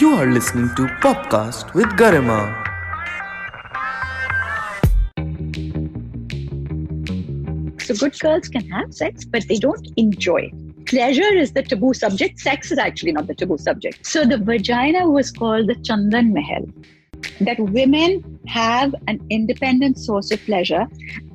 You are listening to Popcast with Garima. So good girls can have sex, but they don't enjoy it. Pleasure is the taboo subject. Sex is actually not the taboo subject. So the vagina was called the Chandan Mahal. That women have an independent source of pleasure,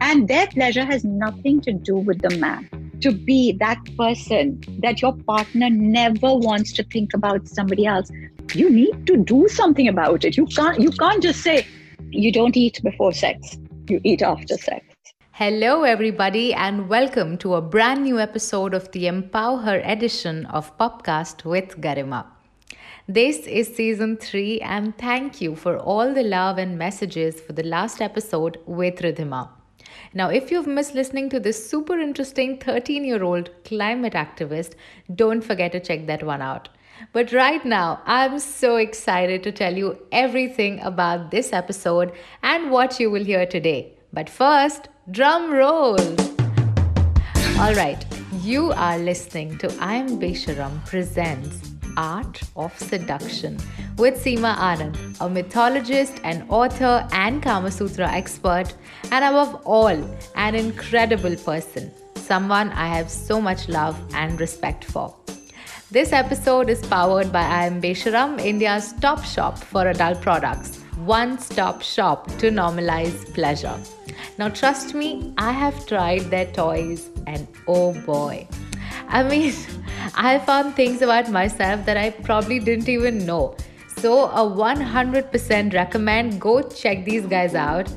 and their pleasure has nothing to do with the man. To be that person that your partner never wants to think about somebody else, you need to do something about it. You can't. You can't just say you don't eat before sex. You eat after sex. Hello, everybody, and welcome to a brand new episode of the Empower Her edition of Popcast with Garima. This is season 3, and thank you for all the love and messages for the last episode with Ridhima. Now, if you've missed listening to this super interesting 13 year old climate activist, don't forget to check that one out. But right now, I'm so excited to tell you everything about this episode and what you will hear today. But first, drum roll! Alright, you are listening to I Am Besharam presents Art of Seduction with Seema Anand, a mythologist and author and Kama Sutra expert, and above all, an incredible person, someone I have so much love and respect for. This episode is powered by I Am Besharam, India's top shop for adult products, one stop shop to normalize pleasure. Now, trust me, I have tried their toys, and oh boy. I mean, I found things about myself that I probably didn't even know. So, a 100% recommend go check these guys out.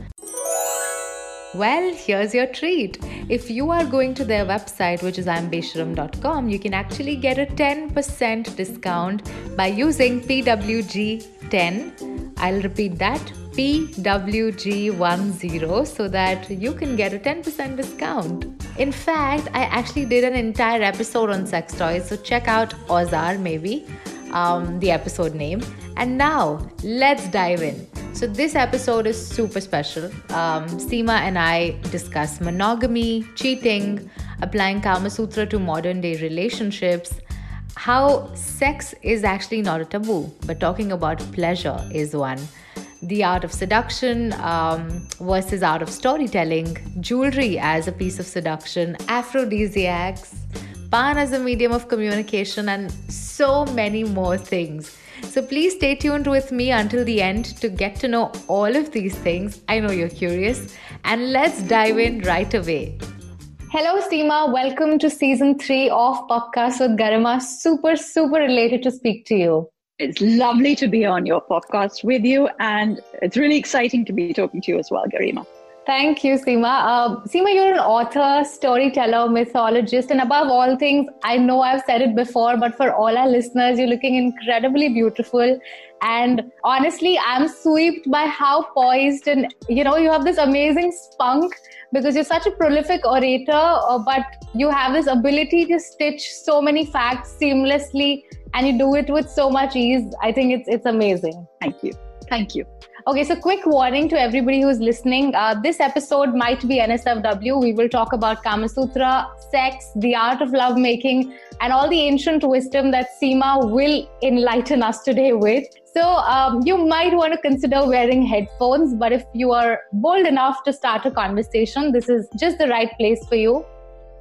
Well, here's your treat. If you are going to their website, which is imbesharam.com, you can actually get a 10% discount by using PWG10. I'll repeat that PWG10 so that you can get a 10% discount. In fact, I actually did an entire episode on sex toys, so check out Ozar, maybe, um, the episode name. And now, let's dive in. So, this episode is super special. Um, Seema and I discuss monogamy, cheating, applying Kama Sutra to modern day relationships, how sex is actually not a taboo, but talking about pleasure is one the art of seduction um, versus art of storytelling, jewelry as a piece of seduction, aphrodisiacs, pan as a medium of communication, and so many more things. So please stay tuned with me until the end to get to know all of these things. I know you're curious, and let's dive in right away. Hello, Seema. Welcome to season three of Popcast with Garima. Super, super related to speak to you. It's lovely to be on your podcast with you, and it's really exciting to be talking to you as well, Garima. Thank you, Seema. Uh, Seema, you're an author, storyteller, mythologist, and above all things, I know I've said it before, but for all our listeners, you're looking incredibly beautiful. And honestly, I'm swept by how poised and you know you have this amazing spunk because you're such a prolific orator, uh, but you have this ability to stitch so many facts seamlessly and you do it with so much ease. I think it's it's amazing. Thank you. Thank you. Okay, so quick warning to everybody who's listening. Uh, this episode might be NSFW. We will talk about Kama Sutra, sex, the art of lovemaking, and all the ancient wisdom that Seema will enlighten us today with. So um, you might want to consider wearing headphones, but if you are bold enough to start a conversation, this is just the right place for you.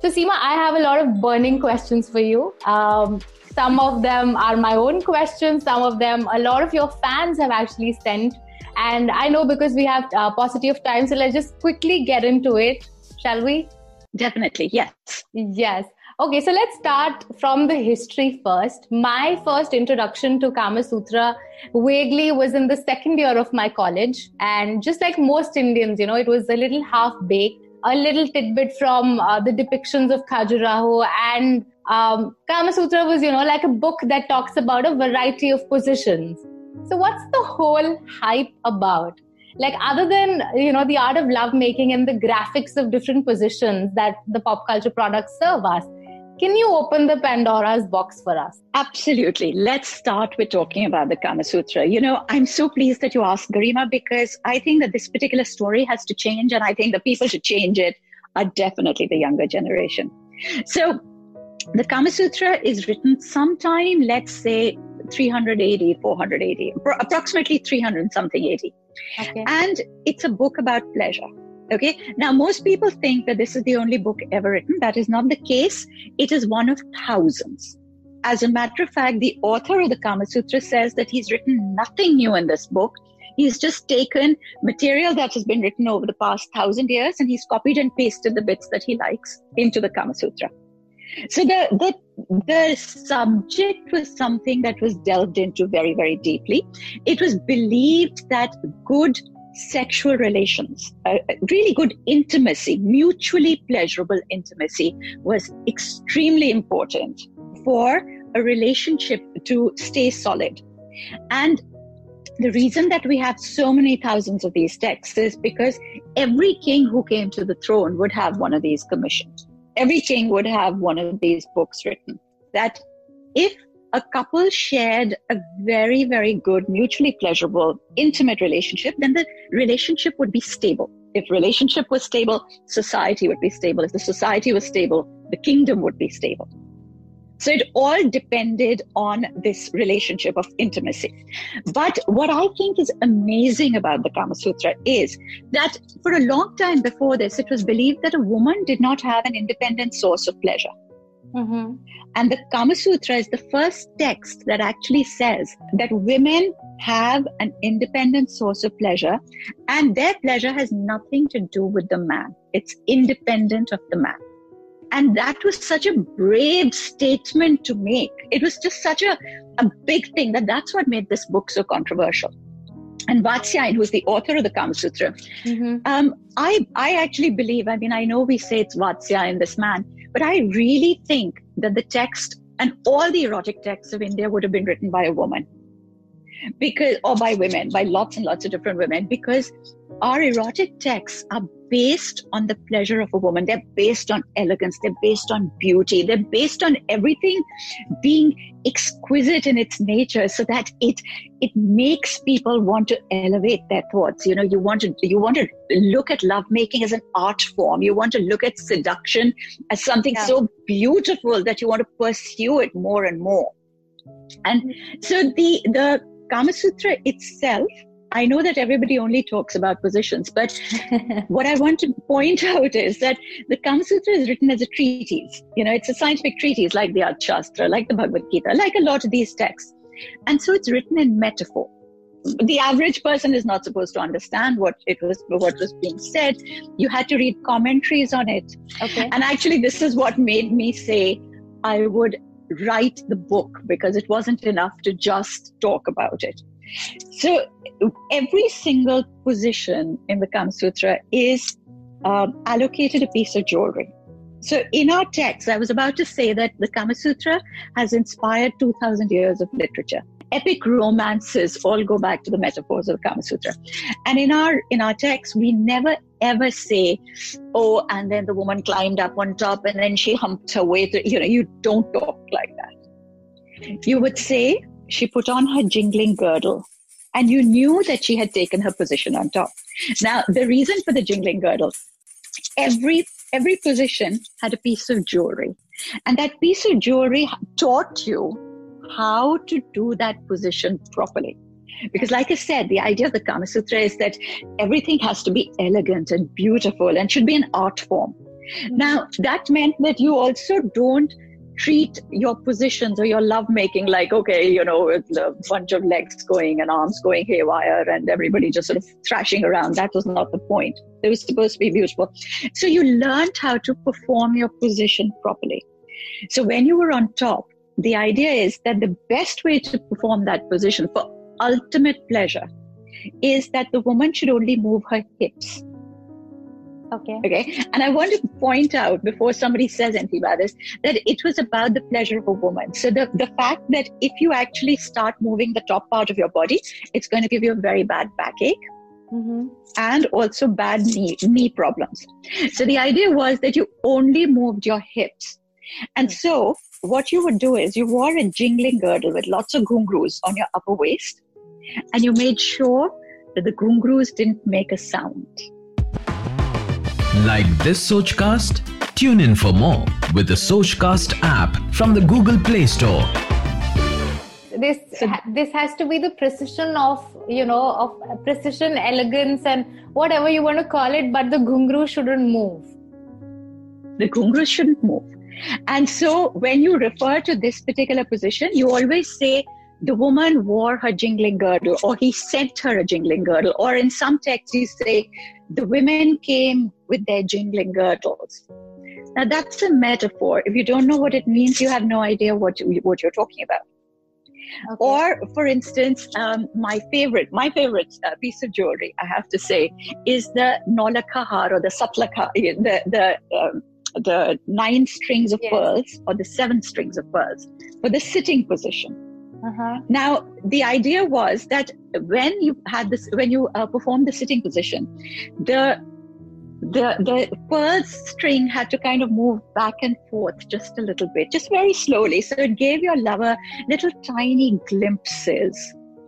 So Seema, I have a lot of burning questions for you. Um, some of them are my own questions. Some of them, a lot of your fans have actually sent. And I know because we have uh, paucity of time, so let's just quickly get into it, shall we? Definitely, yes. Yes. Okay, so let's start from the history first. My first introduction to Kama Sutra vaguely was in the second year of my college. And just like most Indians, you know, it was a little half baked, a little tidbit from uh, the depictions of Khajuraho and um, Kama Sutra was, you know, like a book that talks about a variety of positions. So, what's the whole hype about? Like, other than, you know, the art of lovemaking and the graphics of different positions that the pop culture products serve us, can you open the Pandora's box for us? Absolutely. Let's start with talking about the Kama Sutra. You know, I'm so pleased that you asked Garima because I think that this particular story has to change, and I think the people should change it are definitely the younger generation. So, the Kama Sutra is written sometime, let's say 380, 480, approximately 300 something 80. Okay. And it's a book about pleasure. Okay. Now, most people think that this is the only book ever written. That is not the case. It is one of thousands. As a matter of fact, the author of the Kama Sutra says that he's written nothing new in this book. He's just taken material that has been written over the past thousand years and he's copied and pasted the bits that he likes into the Kama Sutra. So the, the the subject was something that was delved into very, very deeply. It was believed that good sexual relations, uh, really good intimacy, mutually pleasurable intimacy was extremely important for a relationship to stay solid. And the reason that we have so many thousands of these texts is because every king who came to the throne would have one of these commissioned. Every king would have one of these books written. That if a couple shared a very, very good, mutually pleasurable, intimate relationship, then the relationship would be stable. If relationship was stable, society would be stable. If the society was stable, the kingdom would be stable. So it all depended on this relationship of intimacy. But what I think is amazing about the Kama Sutra is that for a long time before this, it was believed that a woman did not have an independent source of pleasure. Mm-hmm. And the Kama Sutra is the first text that actually says that women have an independent source of pleasure and their pleasure has nothing to do with the man. It's independent of the man. And that was such a brave statement to make. It was just such a, a big thing that that's what made this book so controversial. And Vatsyayana, who's the author of the Kama Sutra, mm-hmm. um, I, I actually believe, I mean, I know we say it's Vatsyayana, this man, but I really think that the text and all the erotic texts of India would have been written by a woman. Because, or by women, by lots and lots of different women, because our erotic texts are based on the pleasure of a woman. They're based on elegance. They're based on beauty. They're based on everything being exquisite in its nature so that it it makes people want to elevate their thoughts. You know, you want to you want to look at lovemaking as an art form. You want to look at seduction as something yeah. so beautiful that you want to pursue it more and more. And so the the Kama Sutra itself I know that everybody only talks about positions, but what I want to point out is that the Kama Sutra is written as a treatise. You know, it's a scientific treatise like the Arthashastra, like the Bhagavad Gita, like a lot of these texts. And so it's written in metaphor. The average person is not supposed to understand what it was, what was being said. You had to read commentaries on it. Okay. And actually, this is what made me say I would write the book because it wasn't enough to just talk about it. So every single position in the Kama Sutra is uh, allocated a piece of jewelry. So in our text, I was about to say that the Kama Sutra has inspired 2,000 years of literature. Epic romances all go back to the metaphors of the Kama Sutra. And in our in our text, we never ever say, oh, and then the woman climbed up on top and then she humped her way to, you know, you don't talk like that. You would say, she put on her jingling girdle and you knew that she had taken her position on top. Now, the reason for the jingling girdle, every every position had a piece of jewelry, and that piece of jewelry taught you how to do that position properly. Because, like I said, the idea of the Kama Sutra is that everything has to be elegant and beautiful and should be an art form. Mm-hmm. Now, that meant that you also don't treat your positions or your lovemaking like, okay, you know, with a bunch of legs going and arms going haywire and everybody just sort of thrashing around. That was not the point. It was supposed to be beautiful. So you learned how to perform your position properly. So when you were on top, the idea is that the best way to perform that position for ultimate pleasure is that the woman should only move her hips Okay. Okay. And I want to point out before somebody says anything about this that it was about the pleasure of a woman. So the, the fact that if you actually start moving the top part of your body, it's going to give you a very bad backache. Mm-hmm. And also bad knee, knee problems. So the idea was that you only moved your hips. And so what you would do is you wore a jingling girdle with lots of ghungroos on your upper waist, and you made sure that the ghungroos didn't make a sound. Like this Sochcast? Tune in for more with the Sochcast app from the Google Play Store. this So- this has to be the precision of you know of precision, elegance, and whatever you want to call it. But the ghungru shouldn't move. the ghungrus shouldn't move. And so when you refer to this particular position, you always say the woman wore her jingling girdle, or he sent her a jingling girdle, or in some texts you say the women came with their jingling girdles. Now that's a metaphor. If you don't know what it means, you have no idea what what you're talking about. Okay. Or, for instance, um, my favorite, my favorite uh, piece of jewelry, I have to say, is the nolakahar or the satlaka, the the um, the nine strings of Yes. pearls or the seven strings of pearls for the sitting position. Uh-huh. Now, the idea was that when you had this, when you uh, performed the sitting position, the the the pearl string had to kind of move back and forth just a little bit, just very slowly. So it gave your lover little tiny glimpses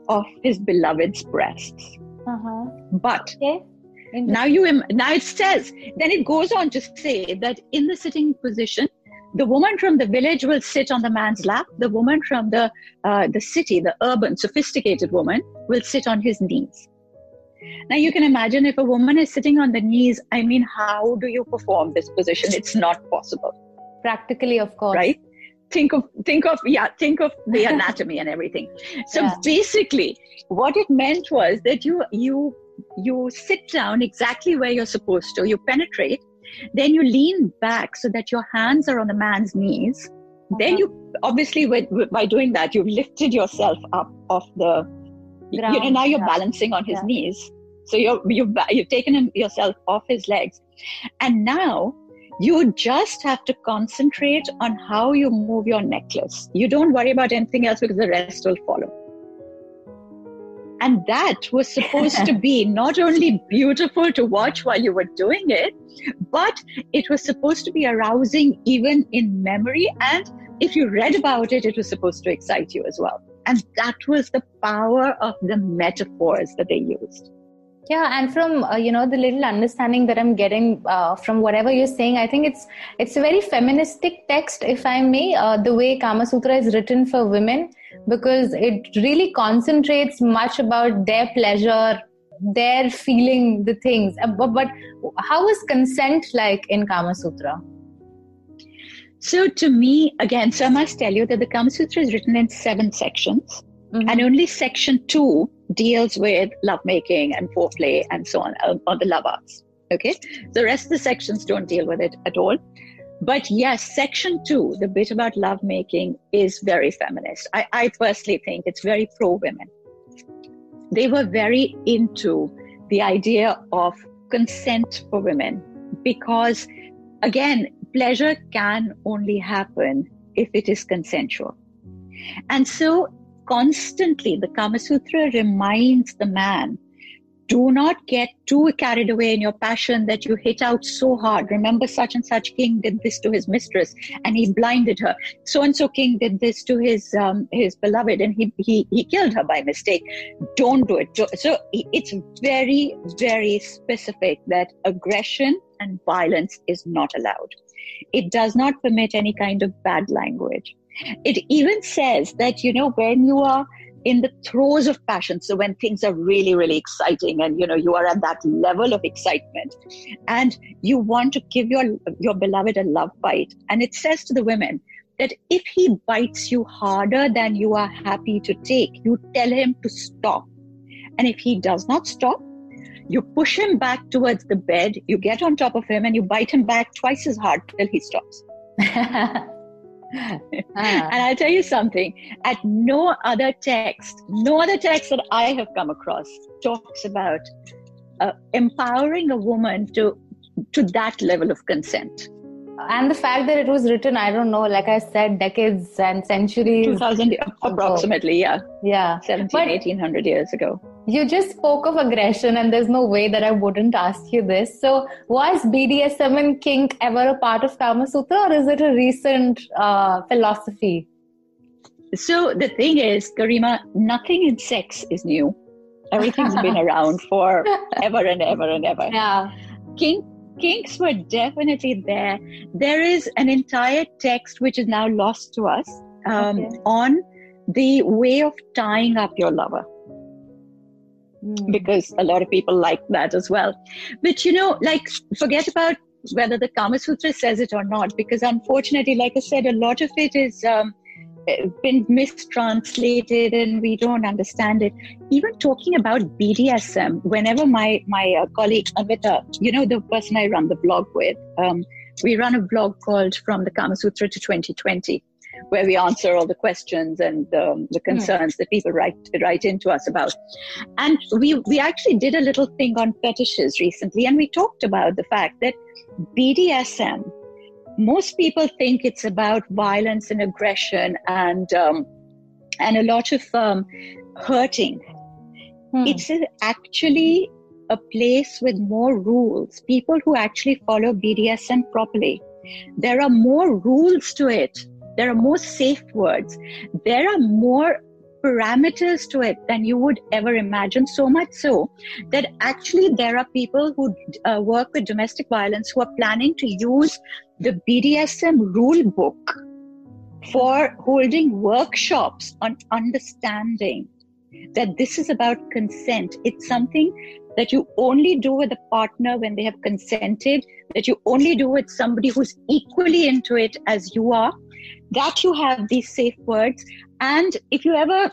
of his beloved's breasts. Uh-huh. But Okay. now you im- now it says then it goes on to say that in the sitting position the woman from the village will sit on the man's lap. The woman from the uh, the city the urban sophisticated woman will sit on his knees. Now you can imagine if a woman is sitting on the knees i mean how do you perform this position? It's not possible. Practically, of course. right? Think of think of yeah think of the anatomy and everything. So Yeah. basically what it meant was that you you you sit down exactly where you're supposed to. You penetrate then you lean back so that your hands are on the man's knees. Then you obviously with, with- by doing that you've lifted yourself up off the you know now you're yeah. balancing on his Yeah. knees. So you're you've you've taken him, yourself off his legs. And now you just have to concentrate on how you move your necklace. You don't worry about anything else because the rest will follow and that was supposed to be not only beautiful to watch while you were doing it but it was supposed to be arousing even in memory. And if you read about it it was supposed to excite you as well. And that was the power of the metaphors that they used yeah and from uh, you know the little understanding that i'm getting uh, from whatever you're saying i think it's it's a very feministic text if i may uh, the way kama sutra is written for women because it really concentrates much about their pleasure their feeling the things Uh, but, but how is consent like in kama sutra so to me again so i must tell you that the kama sutra is written in seven sections Mhm. and only section two deals with lovemaking and foreplay and so on, uh, on the love arts. Okay, the rest of the sections don't deal with it at all. But yes, section two, the bit about lovemaking, is very feminist. I, I personally think it's very pro women. They were very into the idea of consent for women because, again, pleasure can only happen if it is consensual. And so constantly the Kama Sutra reminds the man do not get too carried away in your passion that you hit out so hard. Remember, such and such king did this to his mistress and he blinded her. So and so king did this to his um, his beloved and he, he he killed her by mistake. Don't do it. So- So it's very very specific that aggression and violence is not allowed. It does not permit any kind of bad language it even says that you know when you are in the throes of passion so when things are really really exciting and you know you are at that level of excitement and you want to give your your beloved a love bite and it says to the women that if he bites you harder than you are happy to take you tell him to stop and if he does not stop you push him back towards the bed you get on top of him and you bite him back twice as hard till he stops. and I'll tell you something, at no other text, no other text that I have come across talks about uh, empowering a woman to to that level of consent. and the fact that it was written i don't know like i said decades and centuries 2000 approximately, yeah, yeah 17, But- 1800 years ago. You just spoke of aggression, and there's no way that I wouldn't ask you this. So, was BDSM and kink ever a part of Kama Sutra, or is it a recent uh, philosophy? So the thing is, Garima, nothing in sex is new. Everything's been around for ever and ever and ever. Yeah. Kink, kinks were definitely there. There is an entire text which is now lost to us um, Okay. on the way of tying up your lover Hmm. because a lot of people like that as well. But you know, like forget about whether the Kama Sutra says it or not, because unfortunately, like I said, a lot of it um, been mistranslated and we don't understand it. Even talking about BDSM, whenever my my uh, colleague Amita, you know, the person I run the blog with, um, we run a blog called From the Kama Sutra to 2020 where we answer all the questions and um, the Hmm. concerns that people write write into us about. And we we actually did a little thing on fetishes recently, and we talked about the fact that BDSM. Most people think it's about violence and aggression and um, and a lot of um, hurting. Hmm. It's actually a place with more rules. People who actually follow BDSM properly. There are more rules to it. There are more safe words. There are more parameters to it than you would ever imagine. So much so that actually there are people who uh, work with domestic violence who are planning to use the BDSM rule book for holding workshops on understanding that this is about consent. It's something that you only do with a partner when they have consented, that you only do with somebody who's equally into it as you are, that you have these safe words. And if you ever,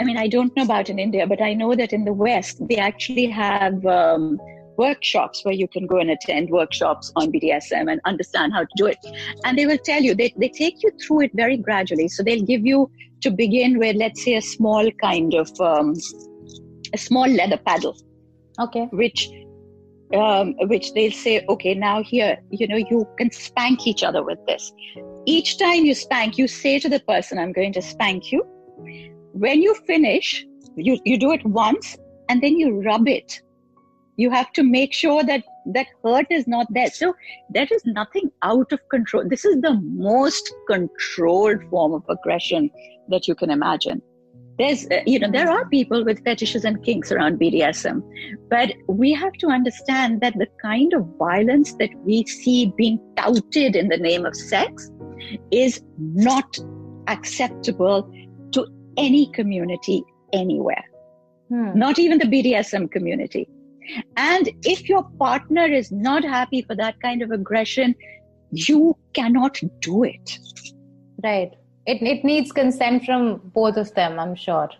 I mean, I don't know about in India, but I know that in the West, they actually have um, workshops where you can go and attend workshops on BDSM and understand how to do it. And they will tell you, they, they take you through it very gradually. So they'll give you to begin with, let's say, a small kind of um, a small leather paddle, Okay. which um, which they'll say, okay, now here, you know, you can spank each other with this. Each time you spank, you say to the person, I'm going to spank you. When you finish, you, you do it once and then you rub it. You have to make sure that that hurt is not there. So there is nothing out of control. This is the most controlled form of aggression that you can imagine. There's, uh, you know, there are people with fetishes and kinks around BDSM, but we have to understand that the kind of violence that we see being touted in the name of sex is not acceptable to any community anywhere, Hmm. not even the BDSM community. And if your partner is not happy for that kind of aggression, you cannot do it. Right. It it needs consent from both of them, I'm sure.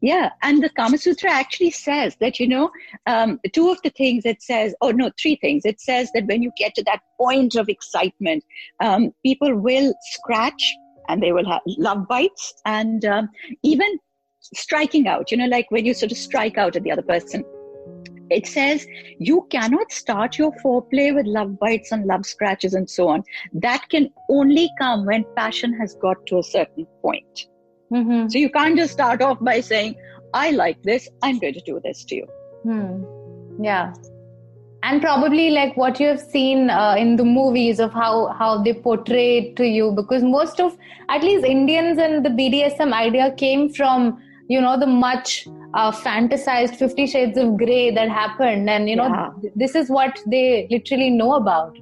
Yeah, and the Kama Sutra actually says that, you know, um, two of the things it says, oh no, three things. It says that when you get to that point of excitement, um, people will scratch and they will have love bites and um, even striking out, you know, like when you sort of strike out at the other person. It says you cannot start your foreplay with love bites and love scratches and so on. That can only come when passion has got to a certain point. Mm-hmm. So you can't just start off by saying, I like this, I'm going to do this to you. Hmm. Yeah. And probably like what you have seen uh, in the movies of how how they portray it to you, because most of at least Indians and the BDSM idea came from you know the much uh, fantasized Fifty Shades of Grey that happened, and you know Yeah. th- this is what they literally know about.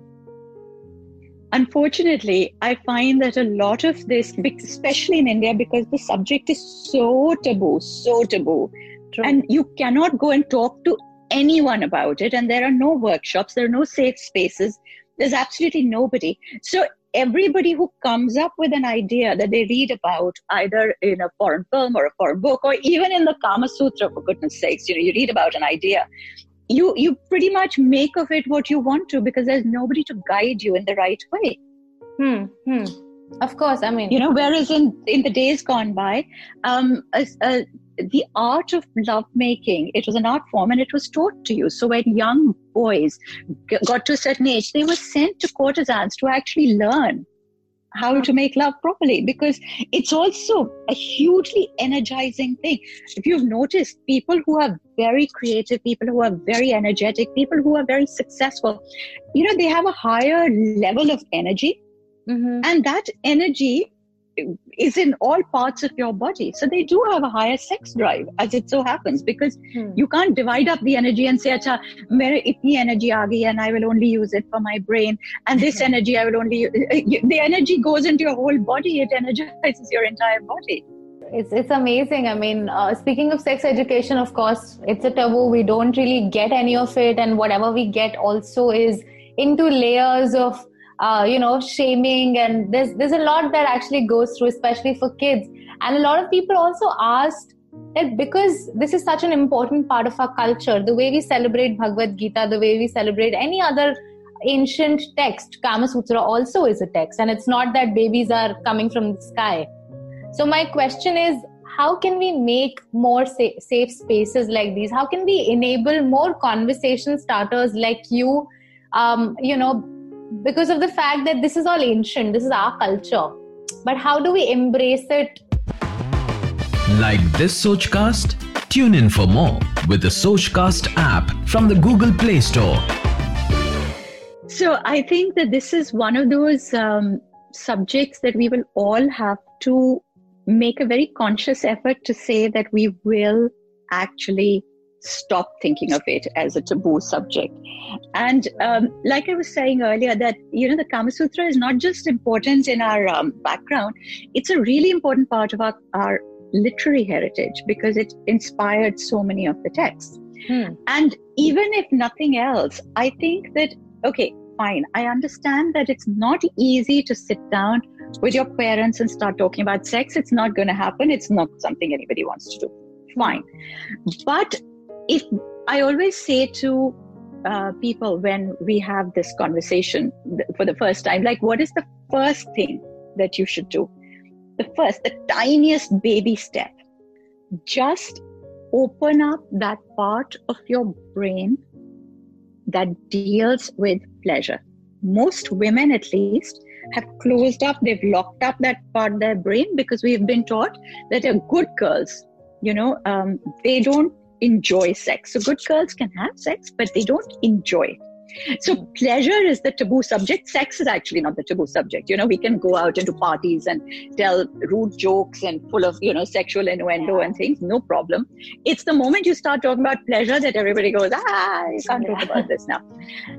Unfortunately, I find that a lot of this, especially in India, because the subject is so taboo, so taboo, True. and you cannot go and talk to anyone about it, and there are no workshops, there are no safe spaces, there's absolutely nobody. So everybody who comes up with an idea that they read about either in a foreign film or a foreign book or even in the kama sutra for goodness sakes you know you read about an idea you you pretty much make of it what you want to because there's nobody to guide you in the right way Hmm. Hmm. Of course, I mean you know whereas in in the days gone by um a, a, the art of love making it was an art form and it was taught to you so when young boys got to a certain age they were sent to courtesans to actually learn how to make love properly because it's also a hugely energizing thing if you've noticed people who are very creative people who are very energetic people who are very successful you know they have a higher level of energy Mhm. and that energy is in all parts of your body so they do have a higher sex drive as it so happens because Hmm. you can't divide up the energy and say acha mere itni energy aa gayi and i will only use it for my brain and this energy i will only u-" the energy goes into your whole body it energizes your entire body it's it's amazing. I mean, uh, speaking of sex education, of course, it's a taboo. We don't really get any of it, and whatever we get also is into layers of uh, you know shaming, and there's there's a lot that actually goes through, especially for kids. And a lot of people also asked that because this is such an important part of our culture, the way we celebrate Bhagavad Gita, the way we celebrate any other ancient text, Kama Sutra also is a text, and it's not that babies are coming from the sky so, my question is how can we make more sa- safe spaces like these? How can we enable more conversation starters like you? Um, you know, because of the fact that this is all ancient, this is our culture. But how do we embrace it? Like this Sochcast? Tune in for more with the Sochcast app from the Google Play Store. So I think that this is one of those um, subjects that we will all have to make a very conscious effort to say that we will actually stop thinking of it as a taboo subject. And um, like I was saying earlier, that you know the Kama Sutra is not just important in our um, background; it's a really important part of our, our literary heritage because it inspired so many of the texts. Hmm. And even if nothing else, I think that okay, fine. I understand that it's not easy to sit down with your parents and start talking about sex, it's not going to happen. It's not something anybody wants to do. Fine. But if I always say to uh, people when we have this conversation for the first time, like, what is the first thing that you should do? The first, the tiniest baby step. Just open up that part of your brain that deals with pleasure. Most women, at least, have closed up, they've locked up that part of their brain because we've been taught that are good girls, you know, um, they don't enjoy sex. So good girls can have sex, but they don't enjoy it. So pleasure is the taboo subject. Sex is actually not the taboo subject. You know, we can go out into parties and tell rude jokes and full of, you know, sexual innuendo and things. No problem. It's the moment you start talking about pleasure that everybody goes, ah, you can't talk about this now.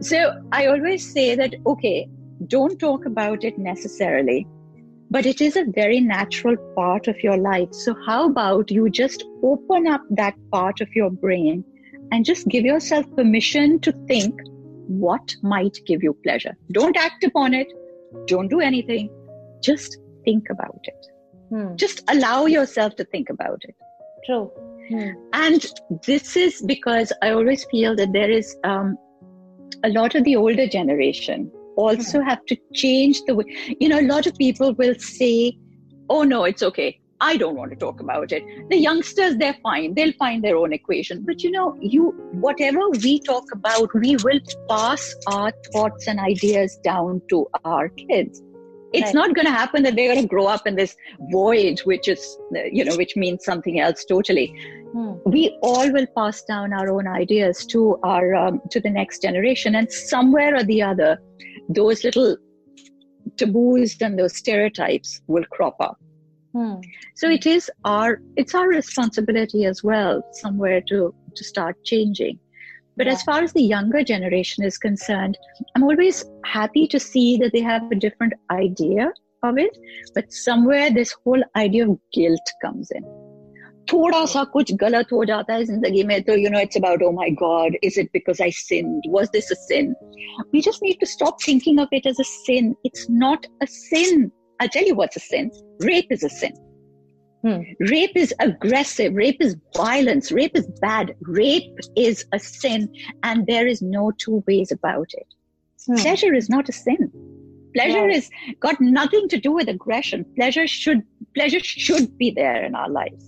So I always say that, okay, don't talk about it necessarily, but it is a very natural part of your life. So, how about you just open up that part of your brain and just give yourself permission to think what might give you pleasure? Don't act upon it, don't do anything, just think about it. Hmm. Just allow yourself to think about it. True. Hmm. And this is because I always feel that there is um, a lot of the older generation also have to change the way. You know, a lot of people will say, oh, no, it's okay. I don't want to talk about it. The youngsters, they're fine. They'll find their own equation. But you know, you whatever we talk about, we will pass our thoughts and ideas down to our kids. It's right. not going to happen that they're going to grow up in this void, which is, you know, which means something else totally. Hmm. We all will pass down our own ideas to our um, to the next generation, and somewhere or the other, those little taboos and those stereotypes will crop up. Hmm. So it is our it's our responsibility as well somewhere to to start changing. But yeah. as far as the younger generation is concerned, I'm always happy to see that they have a different idea of it. But somewhere this whole idea of guilt comes in. थोड़ा सा कुछ गलत हो जाता है जिंदगी में तो you know it's about oh my god is it because I sinned was this a sin we just need to stop thinking of it as a sin it's not a sin I'll tell you what's a sin rape is a sin hmm. rape is aggressive rape is violence rape is bad rape is a sin and there is no two ways about it hmm. pleasure is not a sin pleasure is got nothing to do with aggression pleasure should pleasure should be there in our lives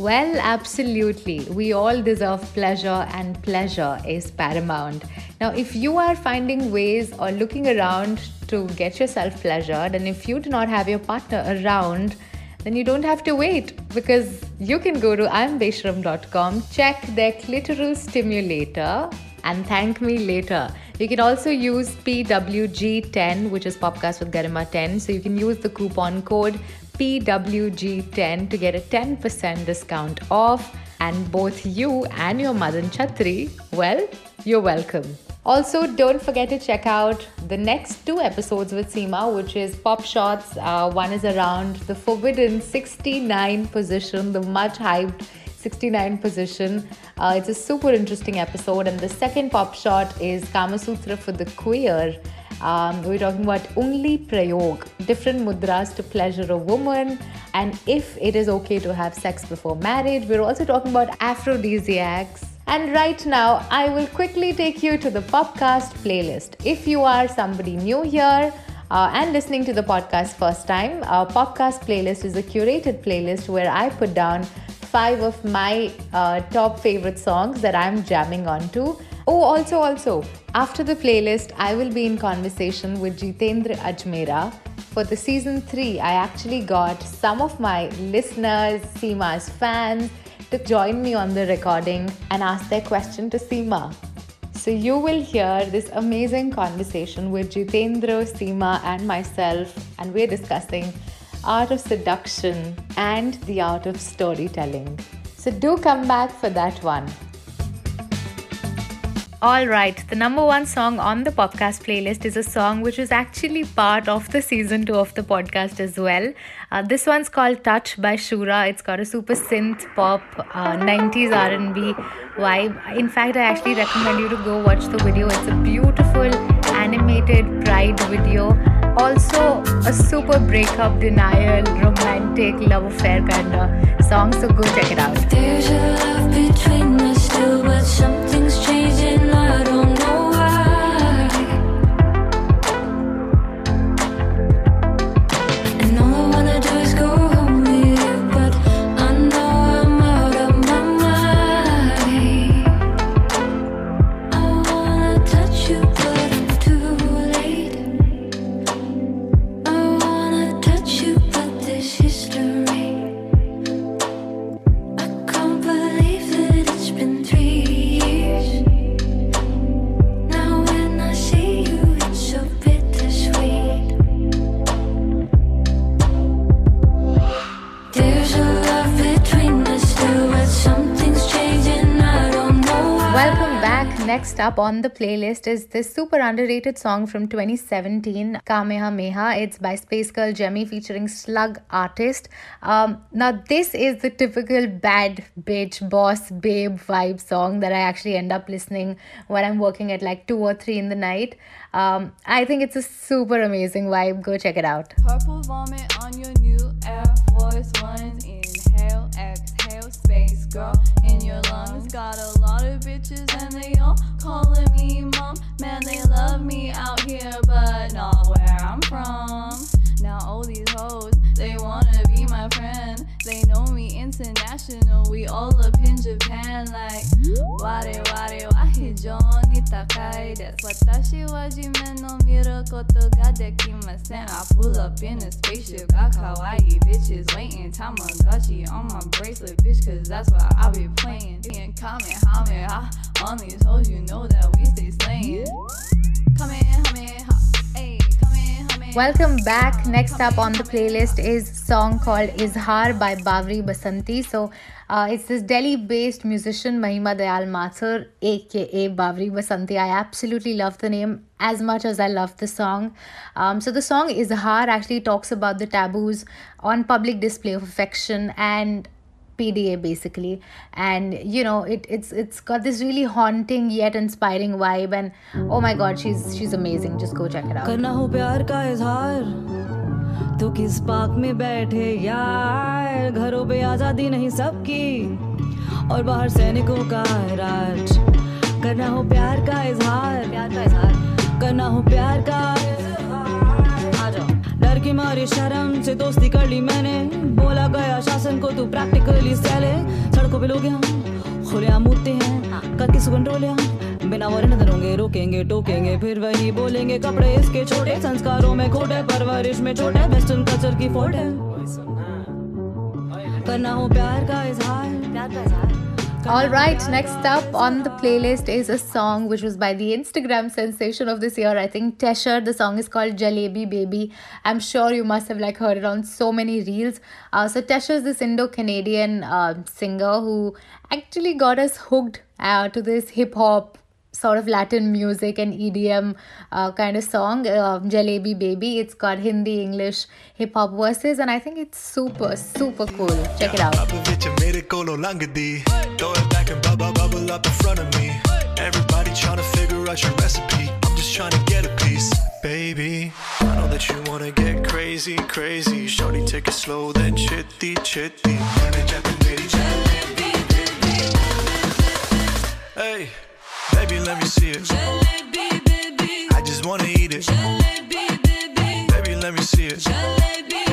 Well, absolutely. We all deserve pleasure, and pleasure is paramount. Now, if you are finding ways or looking around to get yourself pleasured, and if you do not have your partner around, then you don't have to wait because you can go to imbesharam.com, check their clitoral stimulator, and thank me later. You can also use PWG10, which is Popcast with Garima 10. So you can use the coupon code PWG10 to get a 10% discount off. And both you and your Madan Chatri, well, You're welcome. Also, don't forget to check out the next two episodes with Seema, which is Pop Shots. Uh, one is around the forbidden 69 position, the much hyped 69 position. Uh, it's a super interesting episode. And the second pop shot is Kama Sutra for the queer. Um, we're talking about ungliprayog, different mudras to pleasure a woman, and if it is okay to have sex before marriage. We're also talking about aphrodisiacs. And right now, I will quickly take you to the podcast playlist. If you are somebody new here, uh, and listening to the podcast first time, our podcast playlist is a curated playlist where I put down five of my uh, top favorite songs that I'm jamming onto. Oh, also, also, after the playlist, I will be in conversation with Jitendra Ajmera. For the season three, I actually got some of my listeners, Seema's fans, to join me on the recording and ask their question to Seema. So you will hear this amazing conversation with Jitendra, Seema, and myself, and we're discussing art of seduction and the art of storytelling. So do come back for that one. All right, the number one song on the podcast playlist is a song which is actually part of the season two of the podcast as well. Uh, this one's called "Touch" by Shura. It's got a super synth pop uh, 90s R&B vibe. In fact, I actually recommend you to go watch the video. It's a beautiful animated pride video also a super breakup denial romantic love affair kind of song so go check it out. There's a love between us still but something's changing Next up on the playlist is this super underrated song from 2017, Kamehameha. It's by Space Girl Jemmy featuring Slug Artist. Um, now, this is the typical bad bitch, boss, babe vibe song that I actually end up listening when I'm working at like 2 or 3 in the night. Um, I think it's a super amazing vibe. Go check it out. Purple vomit on your new Air Force Ones. Girl in your lungs. Got a lot of bitches and they all calling me mom. Man, they love me out here, but not where I'm from. Now all these hoes, they wanna be my friend. They know me international, we all up in Japan like Ware ware wahi Johnny takai. That's watashi wa jime no miru koto ga dekimasen. I pull up in a spaceship, got kawaii bitches waiting. Tamagotchi on my bracelet, bitch, cause that's what I be playing. And Kamehameha on these hoes, you know that we stay slaying. Kamehameha, ayy, Kamehameha Welcome back. Next up on the playlist is song called Izhar by Bavri Basanti. So uh, it's this Delhi-based musician Mahima Dayal Mathur, aka Bavri Basanti. I absolutely love the name as much as I love the song. Um, so the song Izhar actually talks about the taboos on public display of affection and PDA basically, and you know it it's it's got this really haunting yet inspiring vibe, and oh my god, she's she's amazing. Just go check it out. करना हो प्यार का इजहार तो किस park में बैठे यार घरों पे आज़ादी नहीं सबकी और बाहर सैनिकों का राज करना हो प्यार का इजहार प्यार का इजहार करना हो प्यार का इजहार। आ जाओ डर की मारी शर्म से दोस्ती कर ली मैंने गया। शासन को तू प्रैक्टिकली सहले सड़कों पे लोग यहाँ खुलेआम मुद्दे हैं। कर किस कंट्रोल बिना वरन धरोगे रोकेंगे टोकेंगे फिर वही बोलेंगे कपड़े इसके छोटे। संस्कारों में खोटे परवरिश में छोटे वेस्टर्न कल्चर की फोट है। करना हो प्यार का इजहार। प्यार का इजहार। All right, next up on the playlist is a song which was by the Instagram sensation of this year. I think Tesher. The song is called Jalebi Baby. I'm sure you must have like heard it on so many reels. Uh, so Tesher is this Indo-Canadian uh, singer who actually got us hooked uh, to this hip hop sort of Latin music and EDM uh, kind of song, uh, Jalebi Baby. It's got Hindi, English, hip hop verses, and I think it's super, super cool. Check it out. Piccolo Langadi. Throw it back and bubble bubble up in front of me. Everybody trying to figure out your recipe. I'm just trying to get a piece, baby. I know that you wanna get crazy, crazy. Shorty, take it slow, then chitty, chitty. Hey, baby, let me see it. Jalebi, baby. I just wanna eat it. Jalebi, baby. Baby, let me see it. Jalebi.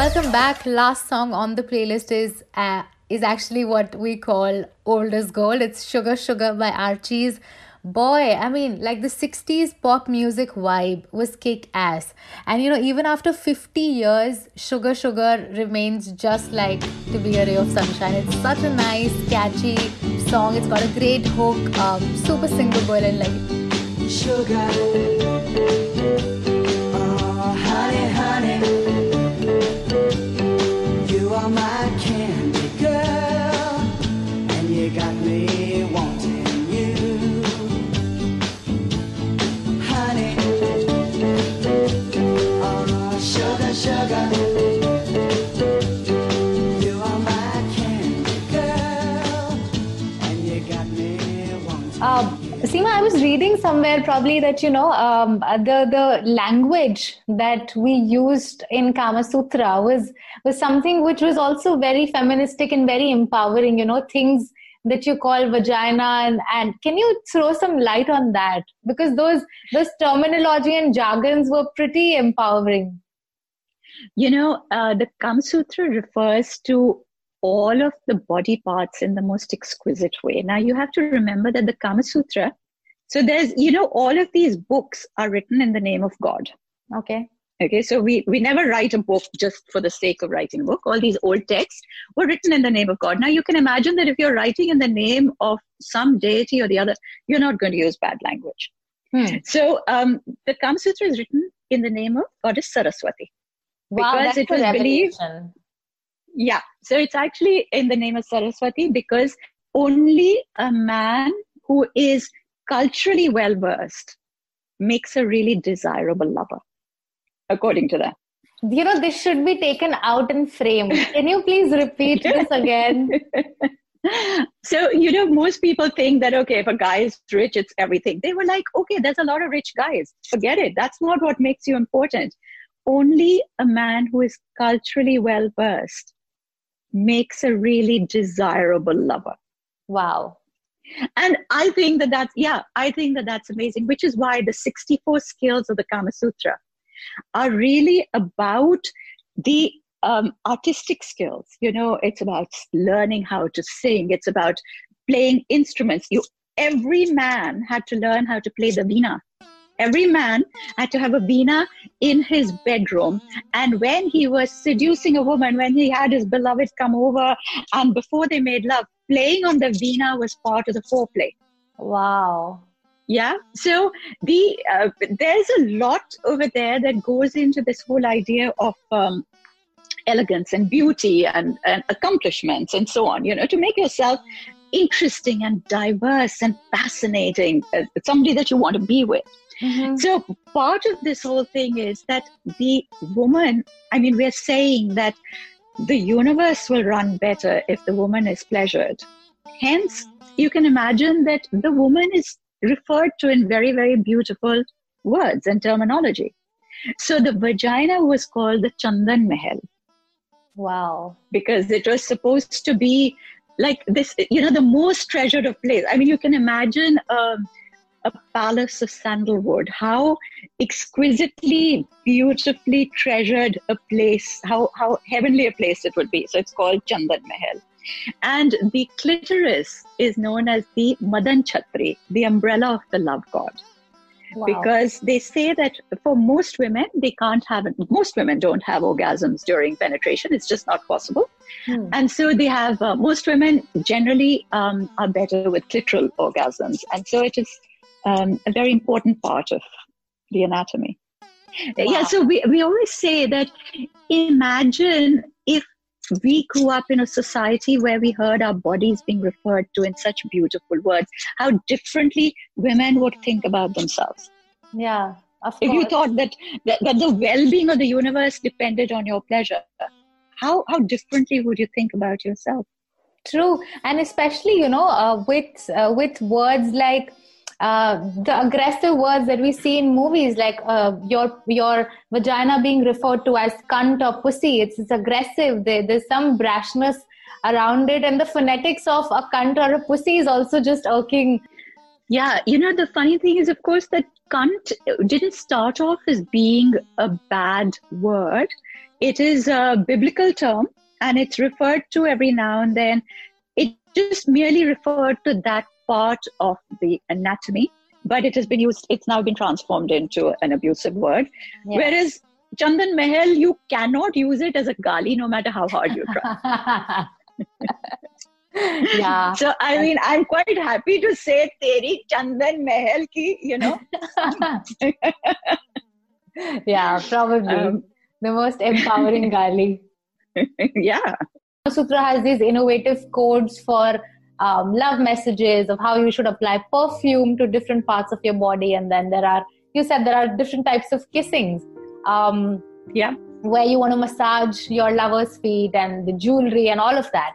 Welcome back. Last song on the playlist is uh, is actually what we call old as gold. It's Sugar Sugar by Archies. Boy, I mean, like the 60s pop music vibe was kick ass. And you know, even after 50 years, Sugar Sugar remains just like to be a ray of sunshine. It's such a nice, catchy song. It's got a great hook, um, super singable, and like sugar. Um, Seema, I was reading somewhere probably that you know um, the the language that we used in Kama Sutra was was something which was also very feministic and very empowering. You know, things that you call vagina and, and can you throw some light on that because those those terminology and jargons were pretty empowering. You know, uh, the Kama Sutra refers to all of the body parts in the most exquisite way. Now, you have to remember that the Kama Sutra, so there's, you know, all of these books are written in the name of God. Okay. Okay, so we, we never write a book just for the sake of writing a book. All these old texts were written in the name of God. Now, you can imagine that if you're writing in the name of some deity or the other, you're not going to use bad language. Hmm. So, um, the Kama Sutra is written in the name of Goddess Saraswati. Wow, Because it was believed- Yeah. So it's actually in the name of Saraswati because only a man who is culturally well versed makes a really desirable lover, according to them. You know, this should be taken out and framed. Can you please repeat this again? so, you know, most people think that, okay, if a guy is rich, it's everything. They were like, okay, there's a lot of rich guys. Forget it. That's not what makes you important. Only a man who is culturally well versed makes a really desirable lover. Wow. And I think that that's, yeah, I think that that's amazing, which is why the 64 skills of the Kama Sutra are really about the um, artistic skills. You know, it's about learning how to sing, it's about playing instruments. You, every man had to learn how to play the veena. Every man had to have a veena in his bedroom. And when he was seducing a woman, when he had his beloved come over, and before they made love, playing on the veena was part of the foreplay. Wow. Yeah. So the uh, there's a lot over there that goes into this whole idea of um, elegance and beauty and, and accomplishments and so on. You know, to make yourself interesting and diverse and fascinating, uh, somebody that you want to be with. So part of this whole thing is that the woman, I mean, we're saying that the universe will run better if the woman is pleasured. Hence, you can imagine that the woman is referred to in very, very beautiful words and terminology. So the vagina was called the Chandan Mahal Wow. because it was supposed to be like this, you know, the most treasured of place. I mean, you can imagine um, a palace of sandalwood, how exquisitely, beautifully treasured a place, how, how heavenly a place it would be. So it's called Chandan Mahal. And the clitoris is known as the Madan Chhatri, the umbrella of the love god Wow. because they say that for most women they can't have most women don't have orgasms during penetration it's just not possible Hmm. and so they have uh, most women generally um, are better with clitoral orgasms and so it is um, a very important part of the anatomy Yeah, so we, we always say that imagine if we grew up in a society where we heard our bodies being referred to in such beautiful words, how differently women would think about themselves. Yeah, of If you thought that, that, that the well being of the universe depended on your pleasure, how, how differently would you think about yourself? True, and especially you know uh, with uh, with words like uh, the aggressive words that we see in movies, like uh, your your vagina being referred to as cunt or pussy. It's, it's aggressive. There, there's some brashness around it, and the phonetics of a cunt or a pussy is also just irking. Yeah, you know, the funny thing is, of course, that cunt didn't start off as being a bad word. It is a biblical term and it's referred to every now and then. It just merely referred to that part of the anatomy, but it has been used, it's now been transformed into an abusive word. Yeah. Whereas Chandan Mahal, you cannot use it as a gali no matter how hard you try. yeah. So, I mean, I'm quite happy to say Teri Chandan Mahal ki, you know. yeah, probably Um, the most empowering gali. yeah. Sutra has these innovative codes for um, love messages of how you should apply perfume to different parts of your body, and then there are you said there are different types of kissings. Um, Yeah. where you want to massage your lover's feet and the jewelry and all of that.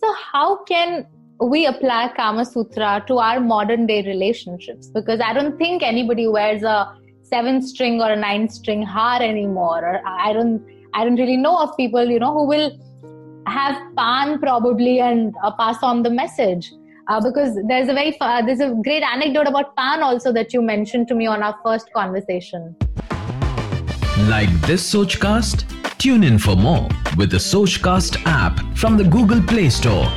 So, how can we apply Kama Sutra to our modern day relationships? Because I don't think anybody wears a seven string or a nine string har anymore. Or I don't, I don't really know of people, you know, who will have pan probably and uh, pass on the message. Uh, because there's a very fa- there's a great anecdote about pan also that you mentioned to me on our first conversation. Like this Sochcast? Tune in for more with the Sochcast app from the Google Play Store.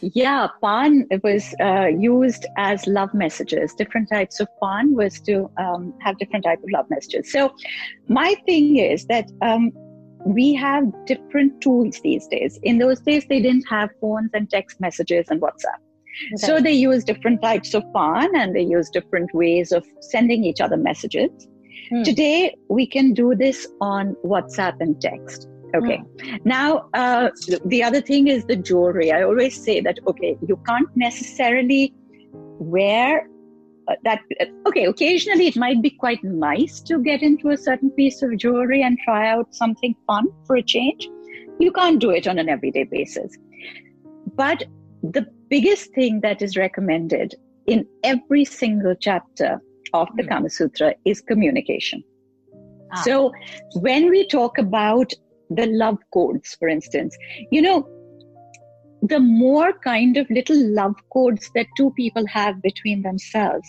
Yeah, pan was uh, used as love messages. Different types of pan was to um, have different type of love messages. So, my thing is that um, we have different tools these days. In those days, they didn't have phones and text messages and WhatsApp. So they use different types of pan and they use different ways of sending each other messages. Hmm. Today, we can do this on WhatsApp and text. Okay. Now, uh, the other thing is the jewelry. I always say that, okay, you can't necessarily wear uh, that. Okay, occasionally it might be quite nice to get into a certain piece of jewelry and try out something fun for a change. You can't do it on an everyday basis. But the biggest thing that is recommended in every single chapter of the Kama Sutra is communication. Ah. So when we talk about the love codes, for instance, you know, the more kind of little love codes that two people have between themselves,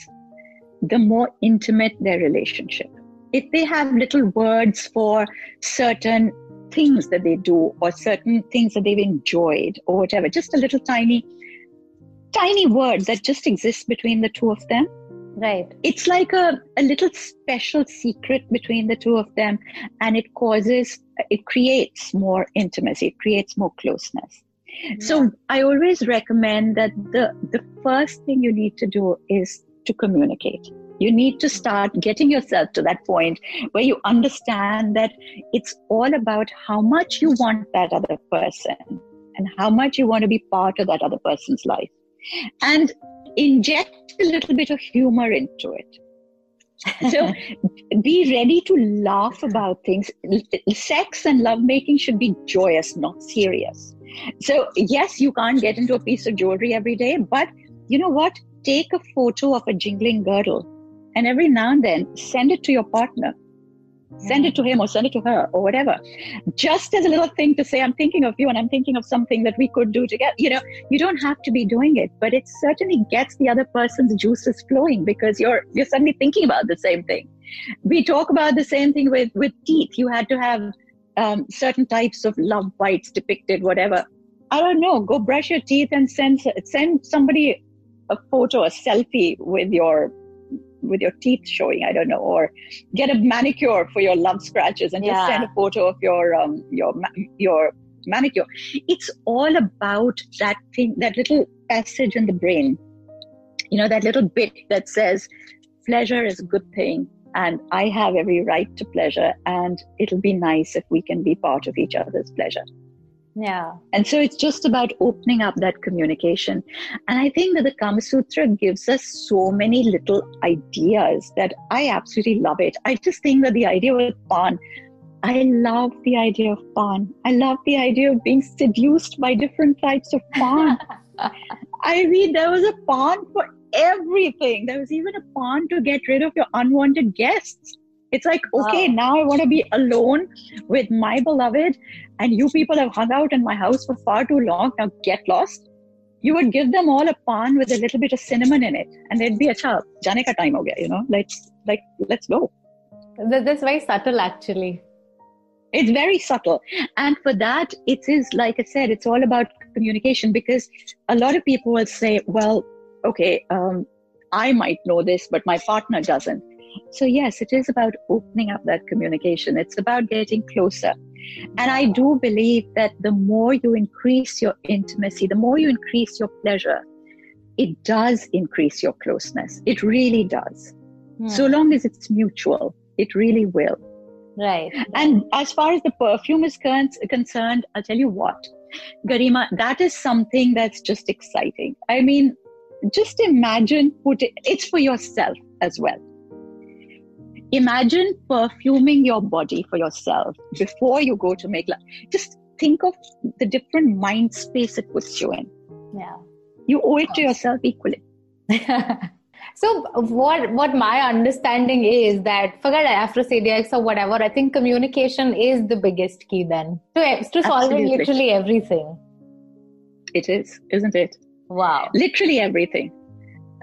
the more intimate their relationship. If they have little words for certain things that they do or certain things that they've enjoyed or whatever, just a little tiny, tiny word that just exists between the two of them, Right. it's like a, a little special secret between the two of them and it causes it creates more intimacy it creates more closeness so i always recommend that the the first thing you need to do is to communicate. You need to start getting yourself to that point where you understand that it's all about how much you want that other person and how much you want to be part of that other person's life. And inject a little bit of humor into it. So be ready to laugh about things. Sex and lovemaking should be joyous, not serious. So, yes, you can't get into a piece of jewelry every day, but you know what? Take a photo of a jingling girdle and every now and then send it to your partner. Send it to him or send it to her or whatever. Just as a little thing to say, I'm thinking of you and I'm thinking of something that we could do together. You know, you don't have to be doing it, but it certainly gets the other person's juices flowing because you're you're suddenly thinking about the same thing. We talk about the same thing with with teeth. You had to have um, certain types of love bites depicted, whatever. I don't know. Go brush your teeth and send send somebody a photo, a selfie with your with your teeth showing. I don't know, or get a manicure for your love scratches and just send a photo of your um, your your manicure. It's all about that thing, that little passage in the brain. You know, that little bit that says pleasure is a good thing, and I have every right to pleasure, and it'll be nice if we can be part of each other's pleasure. Yeah. And so it's just about opening up that communication. And I think that the Kama Sutra gives us so many little ideas that I absolutely love it. I just think that the idea with Pan, I love the idea of Pan. I love the idea of being seduced by different types of Pan. I mean, there was a Pan for everything. There was even a Pan to get rid of your unwanted guests. It's like, okay, Wow. now I want to be alone with my beloved, and you people have hung out in my house for far too long. Now get lost. You would give them all a pan with a little bit of cinnamon in it, and they'd be a acha, jane ka time ho gaya, you know, let's like let's go. Th- That's very subtle, actually. It's very subtle, and for that, it is like I said, it's all about communication because a lot of people will say, well, okay, um, I might know this, but my partner doesn't. So, yes, it is about opening up that communication. It's about getting closer. And I do believe that the more you increase your intimacy, the more you increase your pleasure, it does increase your closeness. It really does. Hmm. So long as it's mutual, it really will. Right. And as far as the perfume is con- concerned, I'll tell you what, Garima, that is something that's just exciting. I mean, just imagine put it, it's for yourself as well. Imagine perfuming your body for yourself before you go to make love. Just think of the different mind space it puts you in. Yeah. You owe it to yourself equally. so what what my understanding is that forget aphrodisiacs or whatever i think communication is the biggest key then to, to solving literally everything It is, isn't it? wow literally everything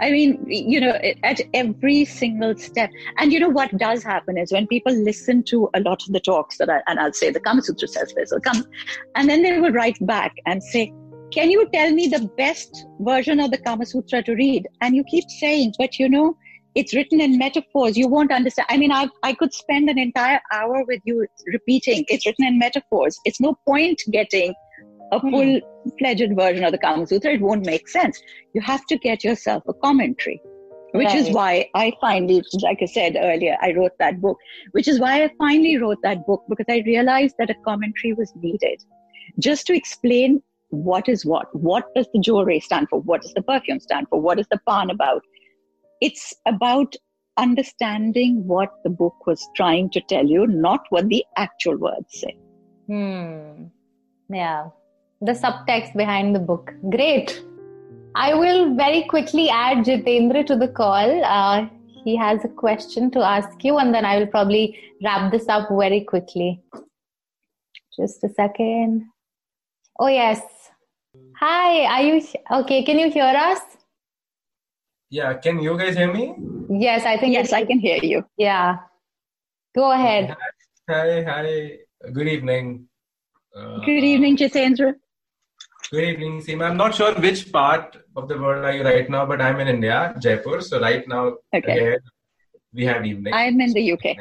i mean you know at every single step. And you know what does happen is when people listen to a lot of the talks that I, and i'll say the kama sutra says this or come and then they will write back and say can you tell me the best version of the kama sutra to read? And you keep saying but you know it's written in metaphors. You won't understand. I mean i i could spend an entire hour with you repeating it's written in metaphors. It's no point getting a Hmm. full fledged version of the Kama Sutra, it won't make sense. You have to get yourself a commentary, which is why I finally, like I said earlier, I wrote that book, which is why I finally wrote that book because I realized that a commentary was needed just to explain what is what. What does the jewelry stand for? What does the perfume stand for? What is the pan about? It's about understanding what the book was trying to tell you, not what the actual words say. hmm yeah the subtext behind the book great i will very quickly add jitendra to the call uh, he has a question to ask you and then i will probably wrap this up very quickly just a second oh yes hi are you okay can you hear us Yeah, can you guys hear me? yes i think Yes, I can hear you. yeah go ahead Hi, hi. Good evening. Uh, Good evening, Jitendra. Good evening, Seema. I'm not sure which part of the world are you right now, but I'm in India, Jaipur. So right now, Okay. we have evening. I'm in the UK.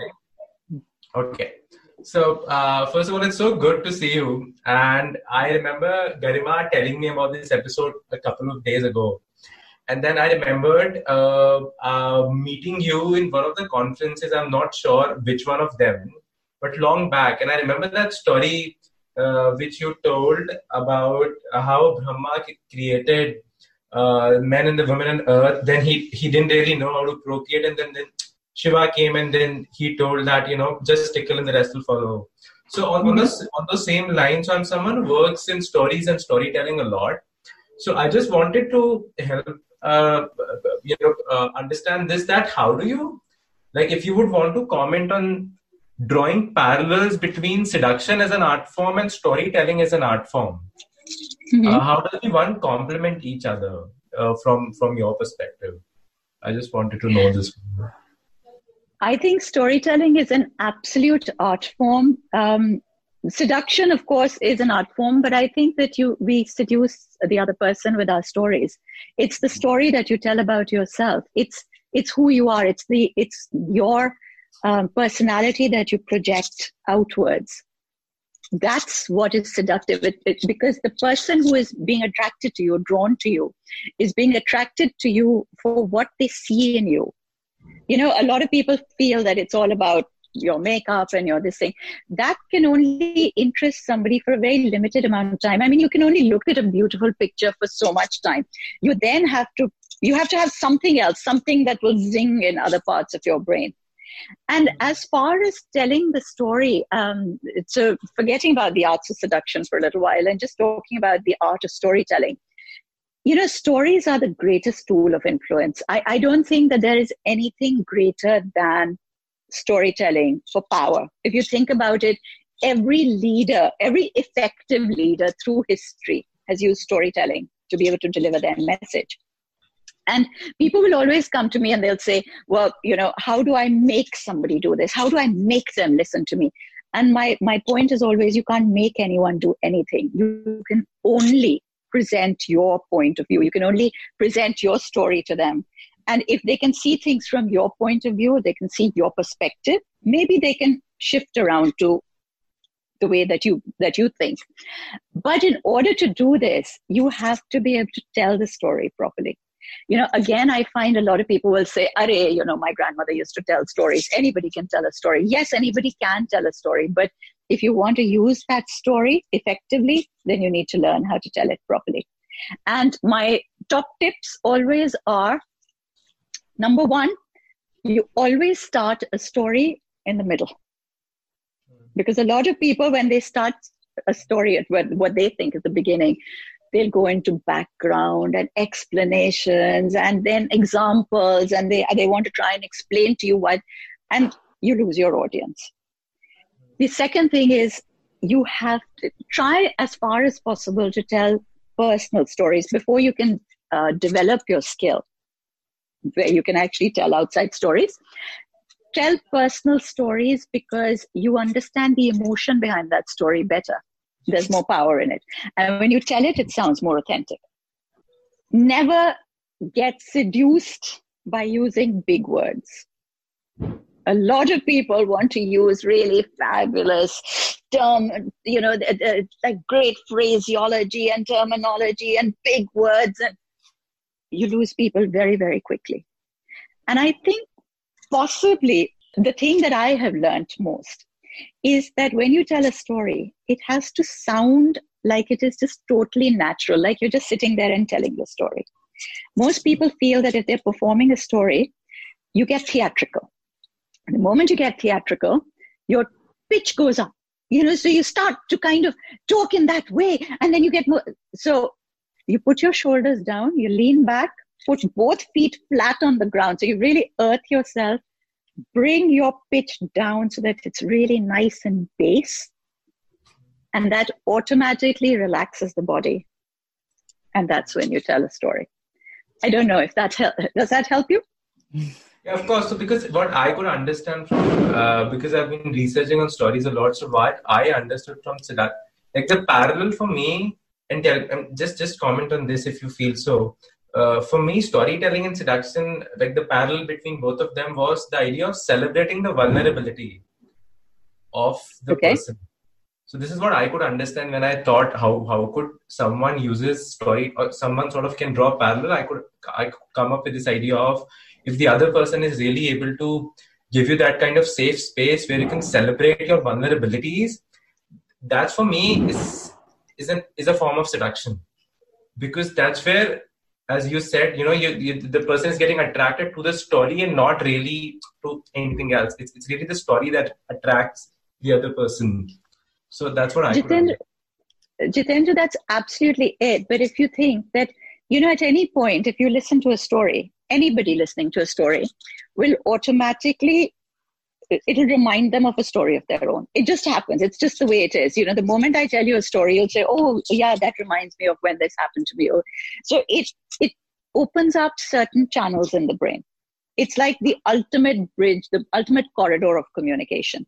Okay. So uh, first of all, it's so good to see you. And I remember Garima telling me about this episode a couple of days ago. And then I remembered uh, uh, meeting you in one of the conferences. I'm not sure which one of them, but long back. And I remember that story uh, which you told about how Brahma created uh, men and the women on earth. Then he he didn't really know how to procreate, and then then Shiva came and then he told that you know just tickle and the rest will follow. So on on, the, on the same lines, I'm someone who works in stories and storytelling a lot. So I just wanted to help uh, you know uh, understand this that how do you like if you would want to comment on drawing parallels between seduction as an art form and storytelling as an art form Mhm. uh, how does the one complement each other uh, from from your perspective i just wanted to know this I think storytelling is an absolute art form. Um, seduction, of course, is an art form, but I think that you we seduce the other person with our stories. It's the story that you tell about yourself. It's it's who you are. It's the it's your um, personality that you project outwards. That's what is seductive. It, it's because the person who is being attracted to you, drawn to you, is being attracted to you for what they see in you You know, a lot of people feel that it's all about your makeup and your this thing. That can only interest somebody for a very limited amount of time. I mean, you can only look at a beautiful picture for so much time. You then have to you have to have something else, something that will zing in other parts of your brain. And as far as telling the story, um, so forgetting about the arts of seduction for a little while and just talking about the art of storytelling, you know, stories are the greatest tool of influence. I, I don't think that there is anything greater than storytelling for power. If you think about it, every leader, every effective leader through history has used storytelling to be able to deliver their message. And people will always come to me and they'll say, Well, you know, how do I make somebody do this? How do I make them listen to me? And my, my point is always you can't make anyone do anything. You can only present your point of view. You can only present your story to them. And if they can see things from your point of view, they can see your perspective, maybe they can shift around to the way that you that you think. But in order to do this, you have to be able to tell the story properly you know again i find a lot of people will say are you know my grandmother used to tell stories. Anybody can tell a story. Yes anybody can tell a story but if you want to use that story effectively then you need to learn how to tell it properly. And my top tips always are number one you always start a story in the middle. Because a lot of people when they start a story at what, what they think is the beginning they'll go into background and explanations and then examples and they they want to try and explain to you what and you lose your audience. The second thing is you have to try as far as possible to tell personal stories before you can uh, develop your skill where you can actually tell outside stories. Tell personal stories because you understand the emotion behind that story better there's more power in it. And when you tell it, it sounds more authentic. Never get seduced by using big words. A lot of people want to use really fabulous term, you know, like great phraseology and terminology and big words, and you lose people very, very quickly. And I think possibly the thing that I have learned most is that when you tell a story, it has to sound like it is just totally natural, like you're just sitting there and telling your story. Most people feel that if they're performing a story, you get theatrical. The moment you get theatrical, your pitch goes up. You know, so you start to kind of talk in that way, and then you get more. So you put your shoulders down, you lean back, put both feet flat on the ground. So you really earth yourself bring your pitch down so that it's really nice and bass. And that automatically relaxes the body. And that's when you tell a story. I don't know if that help. Does that help you? Yeah, of course. So, because what I could understand from, uh, because I've been researching on stories a lot, so what I understood from Siddharth, like the parallel for me, and tell, um, just just comment on this if you feel so uh, for me, storytelling and seduction, like the parallel between both of them was the idea of celebrating the vulnerability of the okay. person. So this is what I could understand when I thought how how could someone uses story or someone sort of can draw parallel. I could I could come up with this idea of if the other person is really able to give you that kind of safe space where you can celebrate your vulnerabilities, that's for me is is an is a form of seduction because that's where as you said, you know, you, you, the person is getting attracted to the story and not really to anything else. It's, it's really the story that attracts the other person. So that's what I. Jitendra, Jitendra, that's absolutely it. But if you think that, you know, at any point, if you listen to a story, anybody listening to a story will automatically it'll remind them of a story of their own. It just happens. It's just the way it is. You know, the moment I tell you a story, you'll say, "Oh, yeah, that reminds me of when this happened to me." So it it opens up certain channels in the brain. It's like the ultimate bridge, the ultimate corridor of communication,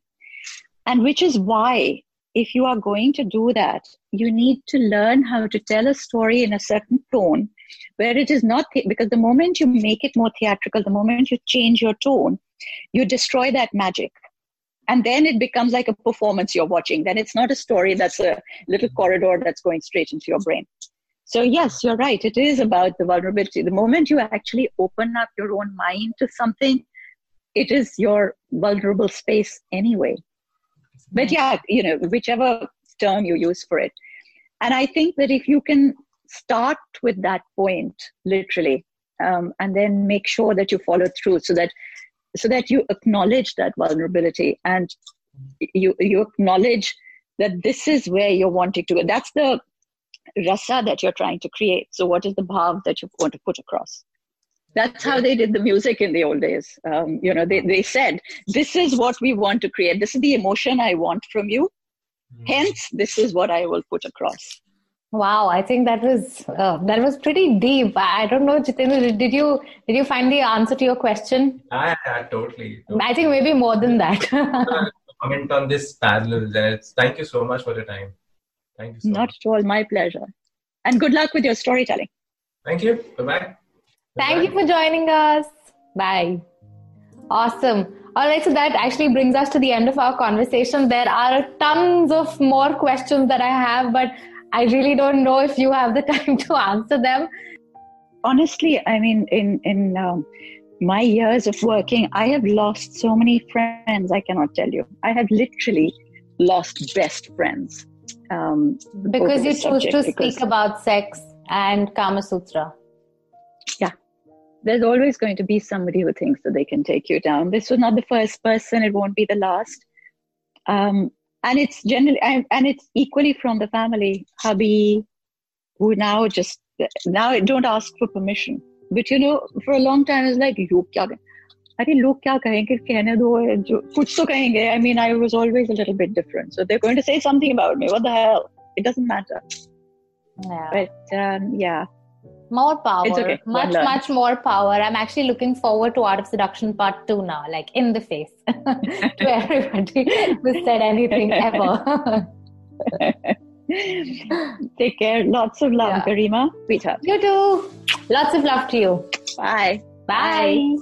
and which is why. If you are going to do that, you need to learn how to tell a story in a certain tone where it is not, the- because the moment you make it more theatrical, the moment you change your tone, you destroy that magic. And then it becomes like a performance you're watching. Then it's not a story that's a little corridor that's going straight into your brain. So yes you're right. It is about the vulnerability. The moment you actually open up your own mind to something it is your vulnerable space anyway. But yeah, you know, whichever term you use for it. And I think that if you can start with that point, literally, um, and then make sure that you follow through so that so that you acknowledge that vulnerability and you you acknowledge that this is where you're wanting to go. That's the rasa that you're trying to create. So what is the bhav that you want to put across? That's how they did the music in the old days. Um, you know, they, they said, this is what we want to create. This is the emotion I want from you. Hence, this is what I will put across. Wow, I think that was uh, that was pretty deep. I I don't know, Jitendra, did you did you find the answer to your question? I, I totally. I think maybe more than that. comment on this parallel. Thank you so much for your time. Thank you so Not at all. My pleasure. And good luck with your storytelling. Thank you. Bye bye. Thank you for joining us. Bye. Awesome. All right, so that actually brings us to the end of our conversation. There are tons of more questions that I have, but I really don't know if you have the time to answer them. Honestly, I mean, in in um, my years of working, I have lost so many friends. I cannot tell you. I have literally lost best friends. Um, Because you this choose to speak about sex and Kama Sutra. Yeah, there's always going to be somebody who thinks that they can take you down. This was not the first person; it won't be the last. Um, and it's generally, and and it's equally from the family. Hubby, who now just now don't ask for permission. But you know, for a long time, it's like लोग क्या कहें? अरे लोग क्या कहेंगे कहने दो जो कुछ तो कहेंगे. I mean, I was always a little bit different. So they're going to say something about me. What the hell? It doesn't matter. Yeah. But um, yeah, More power. Okay. Much, much more power. I'm actually looking forward to Art of Seduction Part 2 now, like in the face to everybody who said anything ever. take care. Lots of love, Yeah. Garima. Sweetheart. you too. Lots of love to you. Bye. Bye.